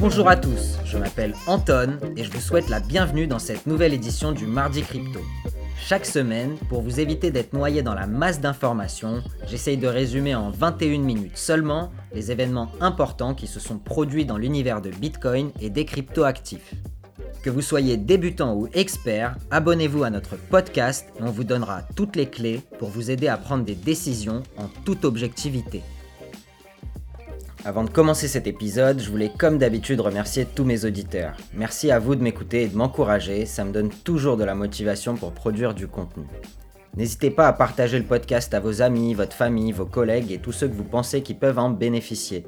Bonjour à tous, je m'appelle Anton et je vous souhaite la bienvenue dans cette nouvelle édition du Mardi Crypto. Chaque semaine, pour vous éviter d'être noyé dans la masse d'informations, j'essaye de résumer en 21 minutes seulement les événements importants qui se sont produits dans l'univers de Bitcoin et des crypto-actifs. Que vous soyez débutant ou expert, abonnez-vous à notre podcast et on vous donnera toutes les clés pour vous aider à prendre des décisions en toute objectivité. Avant de commencer cet épisode, je voulais comme d'habitude remercier tous mes auditeurs. Merci à vous de m'écouter et de m'encourager, ça me donne toujours de la motivation pour produire du contenu. N'hésitez pas à partager le podcast à vos amis, votre famille, vos collègues et tous ceux que vous pensez qui peuvent en bénéficier.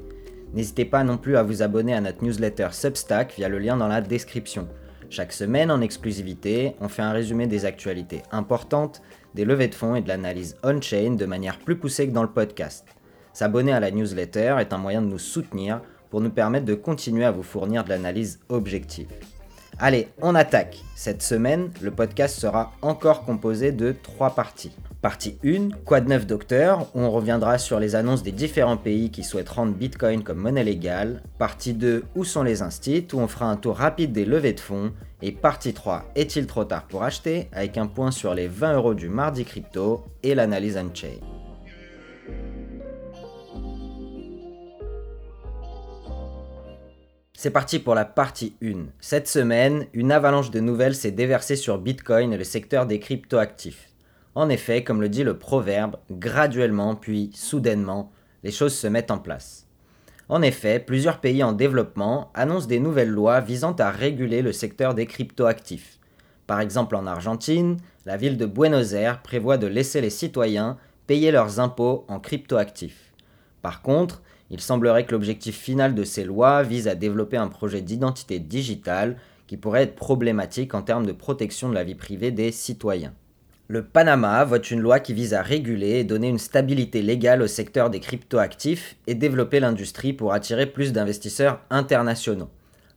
N'hésitez pas non plus à vous abonner à notre newsletter Substack via le lien dans la description. Chaque semaine, en exclusivité, on fait un résumé des actualités importantes, des levées de fonds et de l'analyse on-chain de manière plus poussée que dans le podcast. S'abonner à la newsletter est un moyen de nous soutenir pour nous permettre de continuer à vous fournir de l'analyse objective. Allez, on attaque. Cette semaine, le podcast sera encore composé de trois parties. Partie 1, quoi de neuf docteur, où on reviendra sur les annonces des différents pays qui souhaitent rendre Bitcoin comme monnaie légale. Partie 2, où sont les instits, où on fera un tour rapide des levées de fonds. Et partie 3, est-il trop tard pour acheter, avec un point sur les 20 euros du mardi crypto et l'analyse on-chain. C'est parti pour la partie 1. Cette semaine, une avalanche de nouvelles s'est déversée sur Bitcoin et le secteur des cryptoactifs. En effet, comme le dit le proverbe, graduellement puis soudainement, les choses se mettent en place. En effet, plusieurs pays en développement annoncent des nouvelles lois visant à réguler le secteur des cryptoactifs. Par exemple en Argentine, la ville de Buenos Aires prévoit de laisser les citoyens payer leurs impôts en cryptoactifs. Par contre, il semblerait que l'objectif final de ces lois vise à développer un projet d'identité digitale qui pourrait être problématique en termes de protection de la vie privée des citoyens. Le Panama vote une loi qui vise à réguler et donner une stabilité légale au secteur des cryptoactifs et développer l'industrie pour attirer plus d'investisseurs internationaux.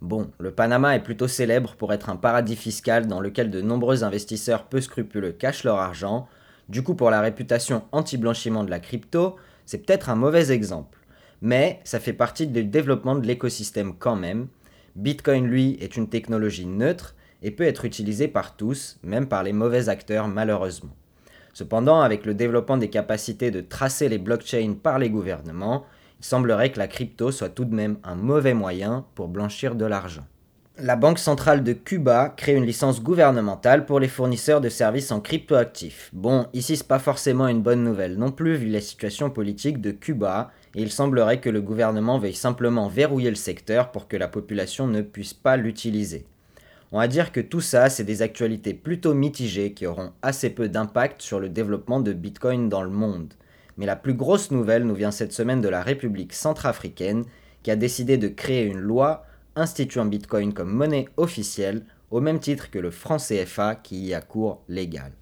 Bon, le Panama est plutôt célèbre pour être un paradis fiscal dans lequel de nombreux investisseurs peu scrupuleux cachent leur argent. Du coup, pour la réputation anti-blanchiment de la crypto, c'est peut-être un mauvais exemple mais ça fait partie du développement de l'écosystème quand même. Bitcoin, lui, est une technologie neutre et peut être utilisé par tous, même par les mauvais acteurs malheureusement. Cependant, avec le développement des capacités de tracer les blockchains par les gouvernements, il semblerait que la crypto soit tout de même un mauvais moyen pour blanchir de l'argent. La Banque centrale de Cuba crée une licence gouvernementale pour les fournisseurs de services en cryptoactifs. Bon, ici c'est pas forcément une bonne nouvelle non plus vu la situation politique de Cuba et il semblerait que le gouvernement veuille simplement verrouiller le secteur pour que la population ne puisse pas l'utiliser. On va dire que tout ça, c'est des actualités plutôt mitigées qui auront assez peu d'impact sur le développement de Bitcoin dans le monde. Mais la plus grosse nouvelle nous vient cette semaine de la République centrafricaine qui a décidé de créer une loi instituant Bitcoin comme monnaie officielle au même titre que le franc CFA qui y a cours légal.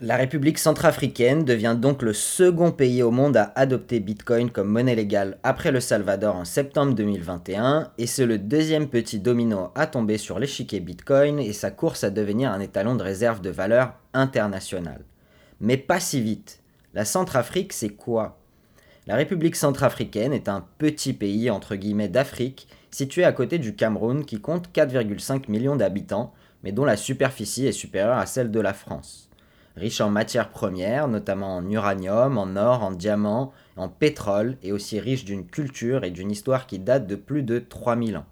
La République centrafricaine devient donc le second pays au monde à adopter Bitcoin comme monnaie légale après le Salvador en septembre 2021 et c'est le deuxième petit domino à tomber sur l'échiquier Bitcoin et sa course à devenir un étalon de réserve de valeur internationale. Mais pas si vite. La Centrafrique, c'est quoi? La République centrafricaine est un petit pays entre guillemets d'Afrique situé à côté du Cameroun qui compte 4,5 millions d'habitants mais dont la superficie est supérieure à celle de la France riche en matières premières, notamment en uranium, en or, en diamants, en pétrole, et aussi riche d'une culture et d'une histoire qui date de plus de 3000 ans.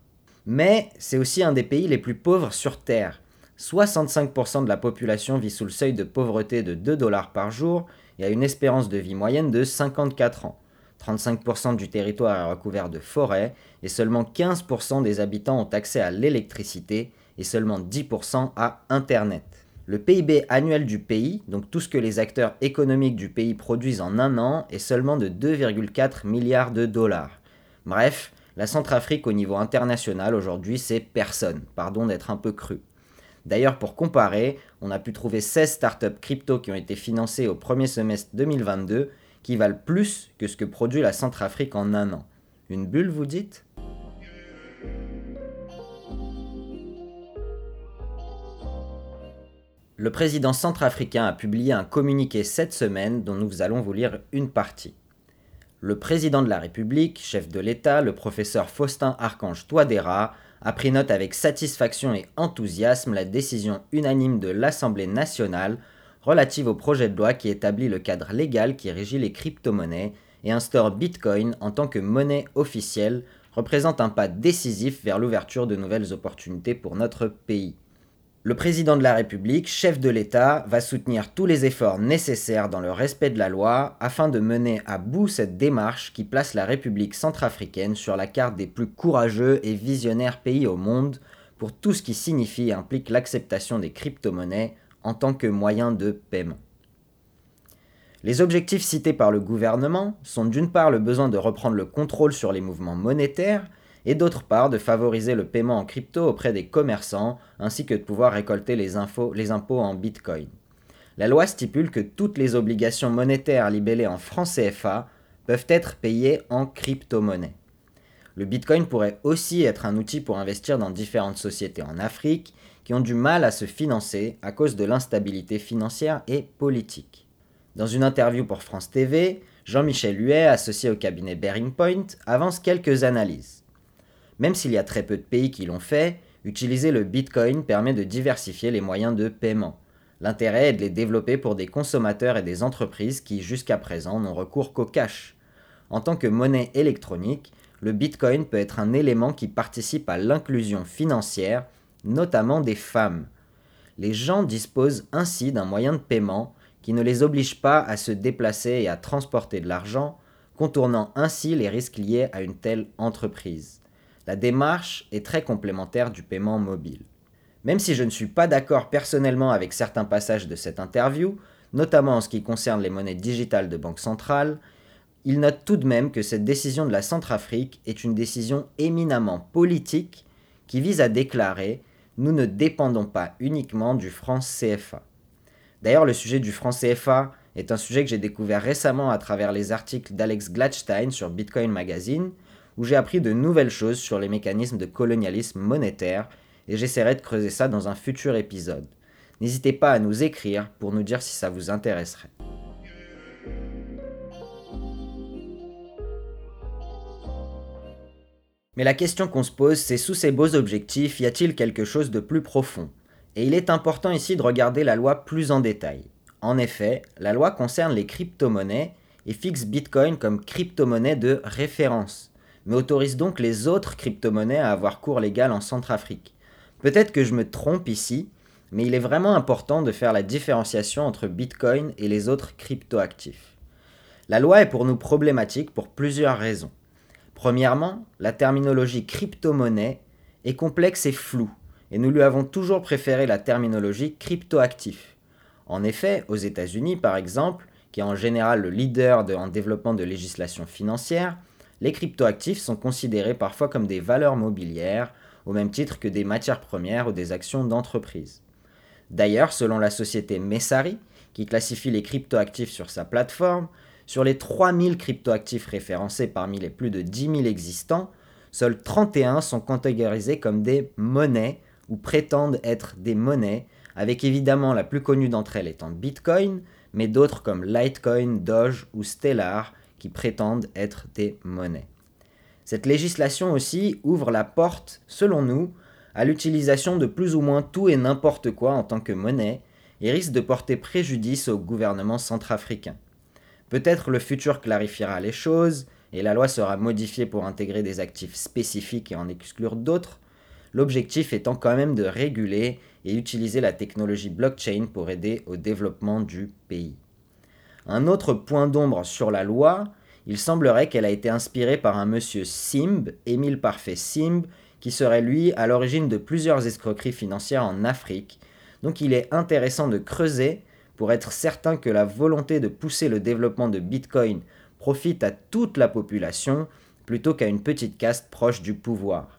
Mais c'est aussi un des pays les plus pauvres sur Terre. 65% de la population vit sous le seuil de pauvreté de 2 dollars par jour et a une espérance de vie moyenne de 54 ans. 35% du territoire est recouvert de forêts et seulement 15% des habitants ont accès à l'électricité et seulement 10% à Internet. Le PIB annuel du pays, donc tout ce que les acteurs économiques du pays produisent en un an, est seulement de 2,4 milliards de dollars. Bref, la Centrafrique au niveau international aujourd'hui, c'est personne, pardon d'être un peu cru. D'ailleurs, pour comparer, on a pu trouver 16 startups crypto qui ont été financées au premier semestre 2022 qui valent plus que ce que produit la Centrafrique en un an. Une bulle, vous dites? Le président centrafricain a publié un communiqué cette semaine dont nous allons vous lire une partie. Le président de la République, chef de l'État, le professeur Faustin Archange Touadéra, a pris note avec satisfaction et enthousiasme la décision unanime de l'Assemblée nationale relative au projet de loi qui établit le cadre légal qui régit les crypto-monnaies et instaure Bitcoin en tant que monnaie officielle représente un pas décisif vers l'ouverture de nouvelles opportunités pour notre pays. Le président de la République, chef de l'État, va soutenir tous les efforts nécessaires dans le respect de la loi afin de mener à bout cette démarche qui place la République centrafricaine sur la carte des plus courageux et visionnaires pays au monde pour tout ce qui signifie et implique l'acceptation des crypto-monnaies en tant que moyen de paiement. Les objectifs cités par le gouvernement sont d'une part le besoin de reprendre le contrôle sur les mouvements monétaires et d'autre part de favoriser le paiement en crypto auprès des commerçants, ainsi que de pouvoir récolter les, impôts en Bitcoin. La loi stipule que toutes les obligations monétaires libellées en francs CFA peuvent être payées en crypto-monnaie. Le Bitcoin pourrait aussi être un outil pour investir dans différentes sociétés en Afrique qui ont du mal à se financer à cause de l'instabilité financière et politique. Dans une interview pour France TV, Jean-Michel Huet, associé au cabinet Bearing Point, avance quelques analyses. Même s'il y a très peu de pays qui l'ont fait, utiliser le Bitcoin permet de diversifier les moyens de paiement. L'intérêt est de les développer pour des consommateurs et des entreprises qui, jusqu'à présent, n'ont recours qu'au cash. En tant que monnaie électronique, le Bitcoin peut être un élément qui participe à l'inclusion financière, notamment des femmes. Les gens disposent ainsi d'un moyen de paiement qui ne les oblige pas à se déplacer et à transporter de l'argent, contournant ainsi les risques liés à une telle entreprise. La démarche est très complémentaire du paiement mobile. Même si je ne suis pas d'accord personnellement avec certains passages de cette interview, notamment en ce qui concerne les monnaies digitales de banque centrale, il note tout de même que cette décision de la Centrafrique est une décision éminemment politique qui vise à déclarer nous ne dépendons pas uniquement du franc CFA. D'ailleurs, le sujet du franc CFA est un sujet que j'ai découvert récemment à travers les articles d'Alex Gladstein sur Bitcoin Magazine, où j'ai appris de nouvelles choses sur les mécanismes de colonialisme monétaire et j'essaierai de creuser ça dans un futur épisode. N'hésitez pas à nous écrire pour nous dire si ça vous intéresserait. Mais la question qu'on se pose, c'est sous ces beaux objectifs, y a-t-il quelque chose de plus profond? Et il est important ici de regarder la loi plus en détail. En effet, la loi concerne les crypto-monnaies et fixe Bitcoin comme crypto-monnaie de référence mais autorise donc les autres crypto-monnaies à avoir cours légal en Centrafrique. Peut-être que je me trompe ici, mais il est vraiment important de faire la différenciation entre Bitcoin et les autres crypto-actifs. La loi est pour nous problématique pour plusieurs raisons. Premièrement, la terminologie crypto-monnaie est complexe et floue, et nous lui avons toujours préféré la terminologie crypto-actif. En effet, aux États-Unis par exemple, qui est en général le leader en développement de législation financière, les cryptoactifs sont considérés parfois comme des valeurs mobilières, au même titre que des matières premières ou des actions d'entreprise. D'ailleurs, selon la société Messari, qui classifie les cryptoactifs sur sa plateforme, sur les 3000 cryptoactifs référencés parmi les plus de 10 000 existants, seuls 31 sont catégorisés comme des monnaies ou prétendent être des monnaies, avec évidemment la plus connue d'entre elles étant Bitcoin, mais d'autres comme Litecoin, Doge ou Stellar qui prétendent être des monnaies. Cette législation aussi ouvre la porte, selon nous, à l'utilisation de plus ou moins tout et n'importe quoi en tant que monnaie et risque de porter préjudice au gouvernement centrafricain. Peut-être le futur clarifiera les choses et la loi sera modifiée pour intégrer des actifs spécifiques et en exclure d'autres, l'objectif étant quand même de réguler et utiliser la technologie blockchain pour aider au développement du pays. Un autre point d'ombre sur la loi, il semblerait qu'elle a été inspirée par un monsieur Simb, Émile Parfait Simb, qui serait lui à l'origine de plusieurs escroqueries financières en Afrique. Donc il est intéressant de creuser pour être certain que la volonté de pousser le développement de Bitcoin profite à toute la population plutôt qu'à une petite caste proche du pouvoir.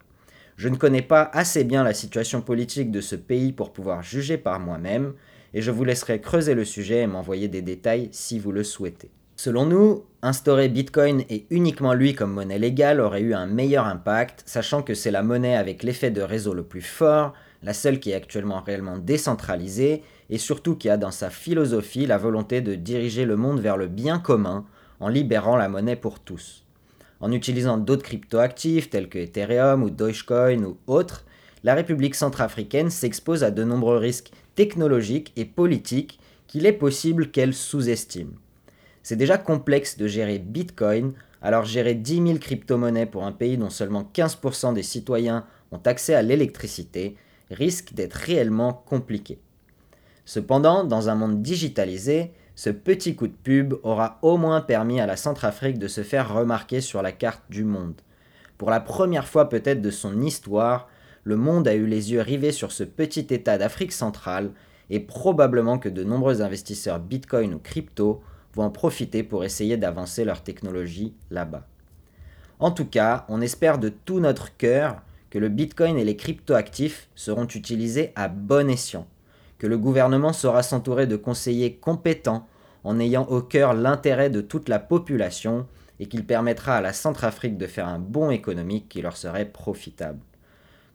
Je ne connais pas assez bien la situation politique de ce pays pour pouvoir juger par moi-même, et je vous laisserai creuser le sujet et m'envoyer des détails si vous le souhaitez. Selon nous, instaurer Bitcoin et uniquement lui comme monnaie légale aurait eu un meilleur impact, sachant que c'est la monnaie avec l'effet de réseau le plus fort, la seule qui est actuellement réellement décentralisée et surtout qui a dans sa philosophie la volonté de diriger le monde vers le bien commun en libérant la monnaie pour tous. En utilisant d'autres cryptoactifs tels que Ethereum ou Dogecoin ou autres, la République centrafricaine s'expose à de nombreux risques technologiques et politiques qu'il est possible qu'elle sous-estime. C'est déjà complexe de gérer Bitcoin, alors gérer 10 000 crypto-monnaies pour un pays dont seulement 15% des citoyens ont accès à l'électricité risque d'être réellement compliqué. Cependant, dans un monde digitalisé, ce petit coup de pub aura au moins permis à la Centrafrique de se faire remarquer sur la carte du monde. Pour la première fois peut-être de son histoire, le monde a eu les yeux rivés sur ce petit État d'Afrique centrale et probablement que de nombreux investisseurs Bitcoin ou crypto vont en profiter pour essayer d'avancer leur technologie là-bas. En tout cas, on espère de tout notre cœur que le Bitcoin et les cryptoactifs seront utilisés à bon escient que le gouvernement saura s'entourer de conseillers compétents en ayant au cœur l'intérêt de toute la population et qu'il permettra à la Centrafrique de faire un bond économique qui leur serait profitable.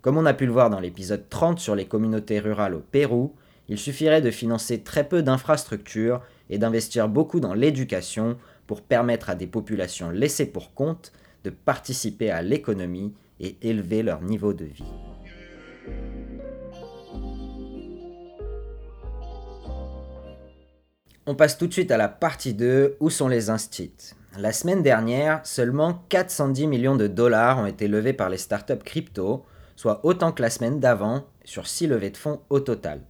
Comme on a pu le voir dans l'épisode 30 sur les communautés rurales au Pérou, il suffirait de financer très peu d'infrastructures et d'investir beaucoup dans l'éducation pour permettre à des populations laissées pour compte de participer à l'économie et élever leur niveau de vie. On passe tout de suite à la partie 2, où sont les instits La semaine dernière, seulement 410 millions de dollars ont été levés par les startups crypto, soit autant que la semaine d'avant, sur 6 levées de fonds au total.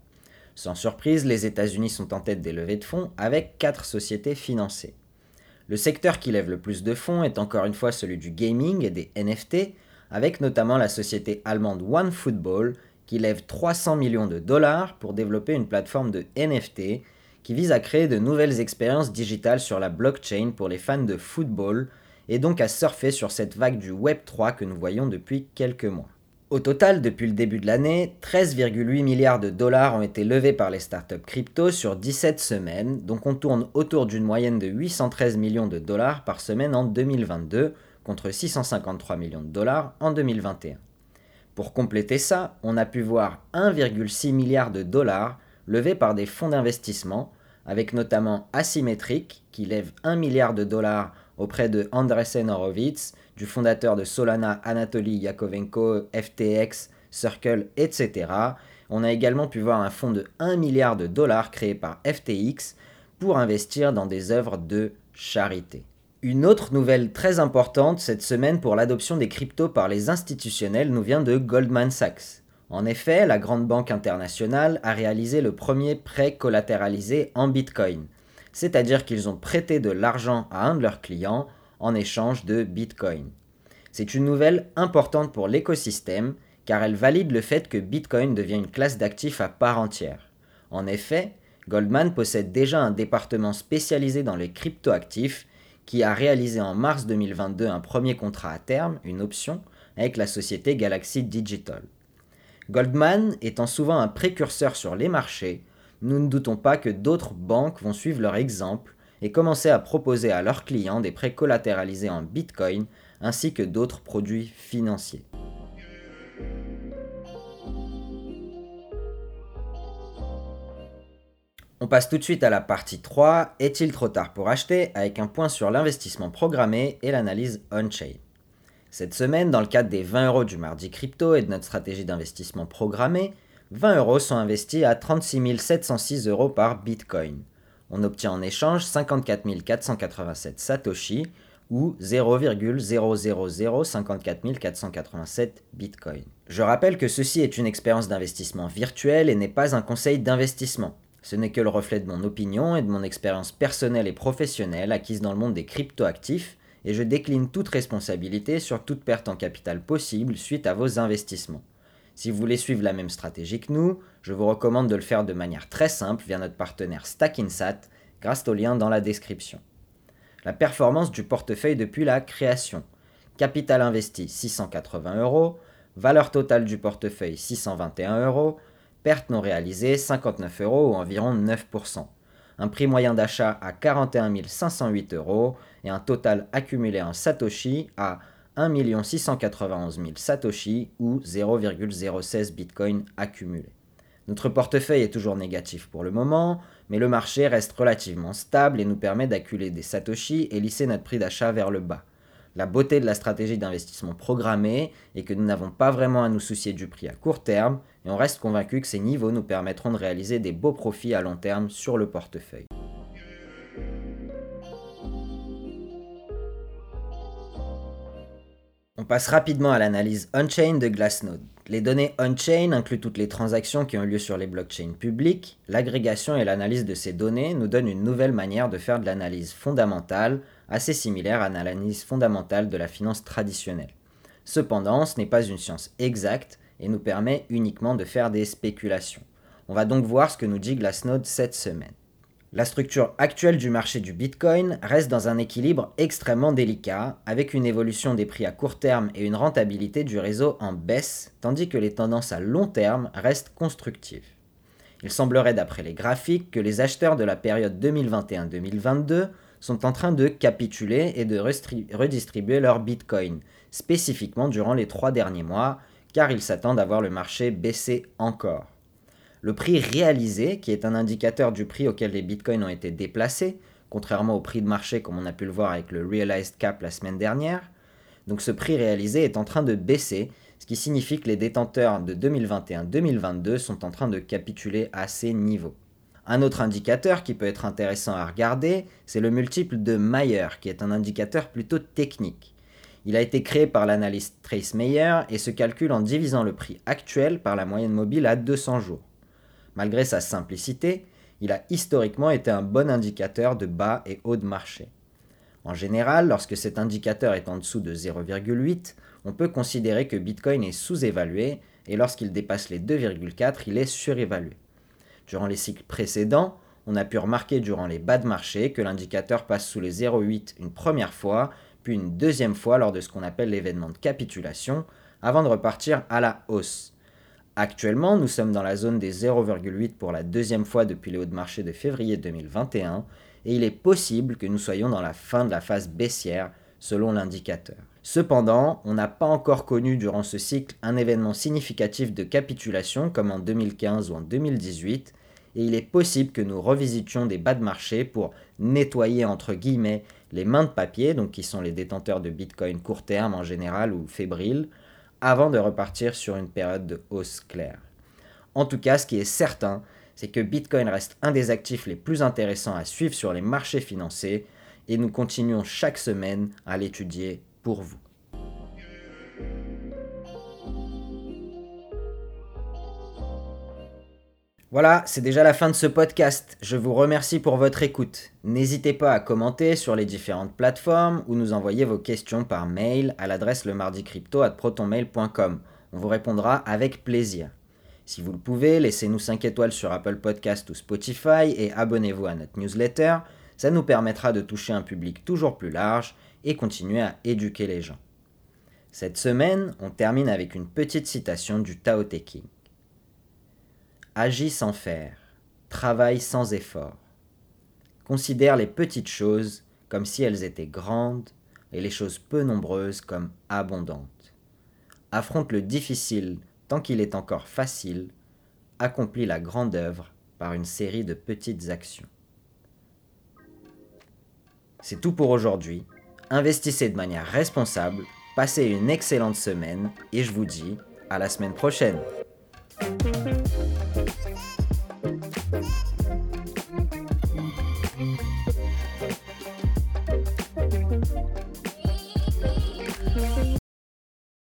Sans surprise, les États-Unis sont en tête des levées de fonds avec 4 sociétés financées. Le secteur qui lève le plus de fonds est encore une fois celui du gaming et des NFT, avec notamment la société allemande OneFootball qui lève 300 millions de dollars pour développer une plateforme de NFT qui vise à créer de nouvelles expériences digitales sur la blockchain pour les fans de football et donc à surfer sur cette vague du Web3 que nous voyons depuis quelques mois. Au total, depuis le début de l'année, 13,8 milliards de dollars ont été levés par les startups crypto sur 17 semaines, donc on tourne autour d'une moyenne de 813 millions de dollars par semaine en 2022, contre 653 millions de dollars en 2021. Pour compléter ça, on a pu voir 1,6 milliard de dollars levé par des fonds d'investissement, avec notamment Asymmetric, qui lève 1 milliard de dollars auprès de Andresen Horowitz, du fondateur de Solana Anatoly Yakovenko, FTX, Circle, etc. On a également pu voir un fonds de 1 milliard de dollars créé par FTX pour investir dans des œuvres de charité. Une autre nouvelle très importante cette semaine pour l'adoption des cryptos par les institutionnels nous vient de Goldman Sachs. En effet, la grande banque internationale a réalisé le premier prêt collatéralisé en Bitcoin, c'est-à-dire qu'ils ont prêté de l'argent à un de leurs clients en échange de Bitcoin. C'est une nouvelle importante pour l'écosystème car elle valide le fait que Bitcoin devient une classe d'actifs à part entière. En effet, Goldman possède déjà un département spécialisé dans les cryptoactifs qui a réalisé en mars 2022 un premier contrat à terme, une option, avec la société Galaxy Digital. Goldman étant souvent un précurseur sur les marchés, nous ne doutons pas que d'autres banques vont suivre leur exemple et commencer à proposer à leurs clients des prêts collatéralisés en Bitcoin ainsi que d'autres produits financiers. On passe tout de suite à la partie 3, est-il trop tard pour acheter? Avec un point sur l'investissement programmé et l'analyse on-chain. Cette semaine, dans le cadre des 20 euros du mardi crypto et de notre stratégie d'investissement programmée, 20 euros sont investis à 36 706 euros par Bitcoin. On obtient en échange 54 487 Satoshi ou 0,00054 487 Bitcoin. Je rappelle que ceci est une expérience d'investissement virtuelle et n'est pas un conseil d'investissement. Ce n'est que le reflet de mon opinion et de mon expérience personnelle et professionnelle acquise dans le monde des cryptoactifs et je décline toute responsabilité sur toute perte en capital possible suite à vos investissements. Si vous voulez suivre la même stratégie que nous, je vous recommande de le faire de manière très simple via notre partenaire Stackinsat grâce au lien dans la description. La performance du portefeuille depuis la création. Capital investi 680 euros, valeur totale du portefeuille 621 euros, perte non réalisée 59 euros ou environ 9% un prix moyen d'achat à 41 508 euros et un total accumulé en Satoshi à 1 691 000 Satoshi ou 0,016 Bitcoin accumulés. Notre portefeuille est toujours négatif pour le moment, mais le marché reste relativement stable et nous permet d'acculer des Satoshi et lisser notre prix d'achat vers le bas. La beauté de la stratégie d'investissement programmée est que nous n'avons pas vraiment à nous soucier du prix à court terme et on reste convaincu que ces niveaux nous permettront de réaliser des beaux profits à long terme sur le portefeuille. On passe rapidement à l'analyse on-chain de Glassnode. Les données on-chain incluent toutes les transactions qui ont lieu sur les blockchains publiques. L'agrégation et l'analyse de ces données nous donnent une nouvelle manière de faire de l'analyse fondamentale, assez similaire à l'analyse fondamentale de la finance traditionnelle. Cependant, ce n'est pas une science exacte et nous permet uniquement de faire des spéculations. On va donc voir ce que nous dit Glassnode cette semaine. La structure actuelle du marché du Bitcoin reste dans un équilibre extrêmement délicat, avec une évolution des prix à court terme et une rentabilité du réseau en baisse, tandis que les tendances à long terme restent constructives. Il semblerait d'après les graphiques que les acheteurs de la période 2021-2022 sont en train de capituler et de redistribuer leur Bitcoin, spécifiquement durant les trois derniers mois, car ils s'attendent à voir le marché baisser encore. Le prix réalisé, qui est un indicateur du prix auquel les bitcoins ont été déplacés, contrairement au prix de marché comme on a pu le voir avec le Realized Cap la semaine dernière, donc ce prix réalisé est en train de baisser, ce qui signifie que les détenteurs de 2021-2022 sont en train de capituler à ces niveaux. Un autre indicateur qui peut être intéressant à regarder, c'est le multiple de Mayer, qui est un indicateur plutôt technique. Il a été créé par l'analyste Trace Mayer et se calcule en divisant le prix actuel par la moyenne mobile à 200 jours. Malgré sa simplicité, il a historiquement été un bon indicateur de bas et haut de marché. En général, lorsque cet indicateur est en dessous de 0,8, on peut considérer que Bitcoin est sous-évalué et lorsqu'il dépasse les 2,4, il est surévalué. Durant les cycles précédents, on a pu remarquer durant les bas de marché que l'indicateur passe sous les 0,8 une première fois, puis une deuxième fois lors de ce qu'on appelle l'événement de capitulation, avant de repartir à la hausse. Actuellement, nous sommes dans la zone des 0,8 pour la deuxième fois depuis les hauts de marché de février 2021 et il est possible que nous soyons dans la fin de la phase baissière selon l'indicateur. Cependant, on n'a pas encore connu durant ce cycle un événement significatif de capitulation comme en 2015 ou en 2018 et il est possible que nous revisitions des bas de marché pour nettoyer entre guillemets les mains de papier, donc qui sont les détenteurs de Bitcoin court terme en général ou fébriles, avant de repartir sur une période de hausse claire. En tout cas, ce qui est certain, c'est que Bitcoin reste un des actifs les plus intéressants à suivre sur les marchés financiers et nous continuons chaque semaine à l'étudier pour vous. Voilà, c'est déjà la fin de ce podcast. Je vous remercie pour votre écoute. N'hésitez pas à commenter sur les différentes plateformes ou nous envoyer vos questions par mail à l'adresse lemardicrypto@protonmail.com. On vous répondra avec plaisir. Si vous le pouvez, laissez-nous 5 étoiles sur Apple Podcast ou Spotify et abonnez-vous à notre newsletter. Ça nous permettra de toucher un public toujours plus large et continuer à éduquer les gens. Cette semaine, on termine avec une petite citation du Tao Te Ching. Agis sans faire, travaille sans effort. Considère les petites choses comme si elles étaient grandes et les choses peu nombreuses comme abondantes. Affronte le difficile tant qu'il est encore facile, accomplis la grande œuvre par une série de petites actions. C'est tout pour aujourd'hui. Investissez de manière responsable, passez une excellente semaine et je vous dis à la semaine prochaine. Thank you.